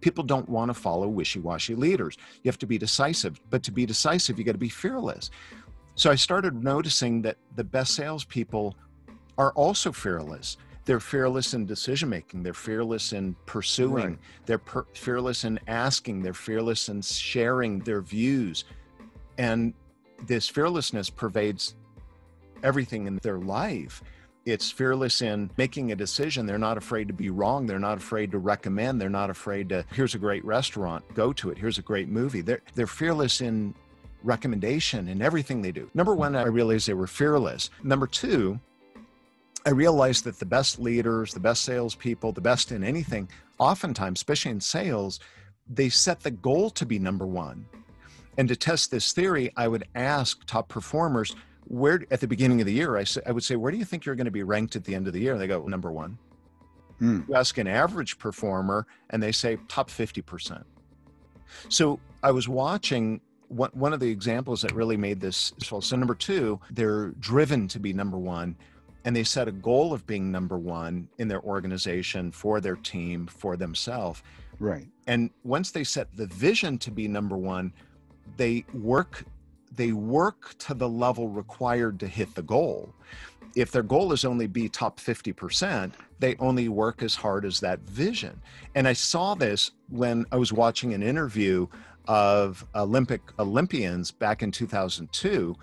People don't want to follow wishy washy leaders. You have to be decisive, but to be decisive, you got to be fearless. So I started noticing that the best salespeople are also fearless. They're fearless in decision making. They're fearless in pursuing. Right. They're per- fearless in asking. They're fearless in sharing their views. And this fearlessness pervades everything in their life. It's fearless in making a decision. They're not afraid to be wrong. They're not afraid to recommend. They're not afraid to, here's a great restaurant, go to it. Here's a great movie. They're, they're fearless in recommendation in everything they do. Number one, I realized they were fearless. Number two, I realized that the best leaders, the best salespeople, the best in anything, oftentimes, especially in sales, they set the goal to be number one. And to test this theory, I would ask top performers, where at the beginning of the year, I, say, I would say, where do you think you're going to be ranked at the end of the year? And they go, number one. Hmm. You ask an average performer, and they say top 50%. So I was watching one, one of the examples that really made this so number two they're driven to be number one and they set a goal of being number one in their organization for their team for themselves right and once they set the vision to be number one they work they work to the level required to hit the goal. If their goal is only be top 50%, they only work as hard as that vision. And I saw this when I was watching an interview of Olympic Olympians back in 2002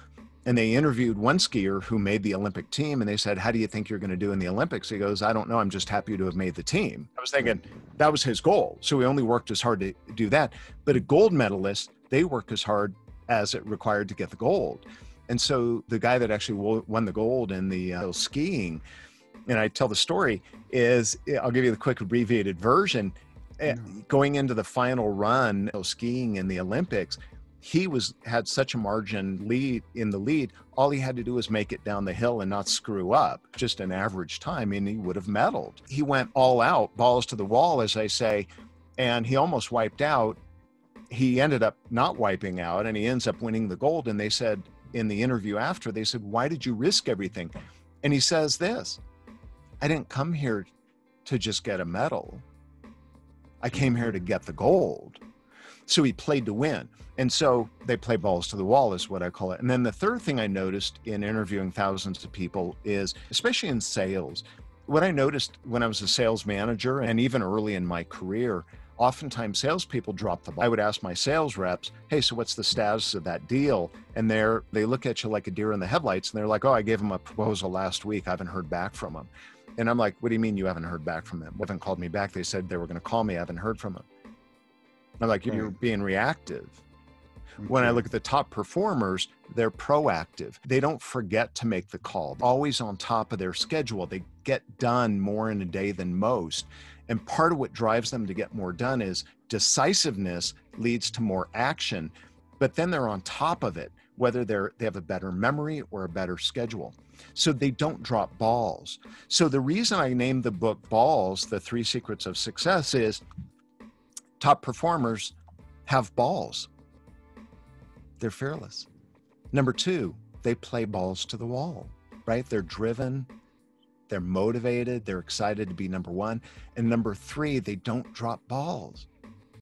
and they interviewed one skier who made the Olympic team and they said, How do you think you're going to do in the Olympics? He goes, I don't know. I'm just happy to have made the team. I was thinking that was his goal. So he only worked as hard to do that. But a gold medalist, they work as hard as it required to get the gold. And so the guy that actually won the gold in the uh, skiing, and I tell the story, is I'll give you the quick abbreviated version. Mm. Going into the final run skiing in the Olympics, he was had such a margin lead in the lead. All he had to do was make it down the hill and not screw up. Just an average time, and he would have medaled. He went all out, balls to the wall, as I say, and he almost wiped out he ended up not wiping out and he ends up winning the gold. And they said in the interview after, they said, Why did you risk everything? And he says this I didn't come here to just get a medal, I came here to get the gold. So he played to win. And so they play balls to the wall, is what I call it. And then the third thing I noticed in interviewing thousands of people is, especially in sales, what I noticed when I was a sales manager and even early in my career, oftentimes salespeople drop the ball. I would ask my sales reps, "Hey, so what's the status of that deal?" And they're they look at you like a deer in the headlights, and they're like, "Oh, I gave them a proposal last week. I haven't heard back from them." And I'm like, "What do you mean you haven't heard back from them? They haven't called me back. They said they were going to call me. I haven't heard from them." I'm like, "You're hmm. being reactive." When I look at the top performers, they're proactive. They don't forget to make the call. Always on top of their schedule. They get done more in a day than most. And part of what drives them to get more done is decisiveness leads to more action, but then they're on top of it, whether they're they have a better memory or a better schedule. So they don't drop balls. So the reason I named the book Balls, The Three Secrets of Success is top performers have balls. They're fearless. Number 2, they play balls to the wall, right? They're driven, they're motivated, they're excited to be number one. And number three, they don't drop balls.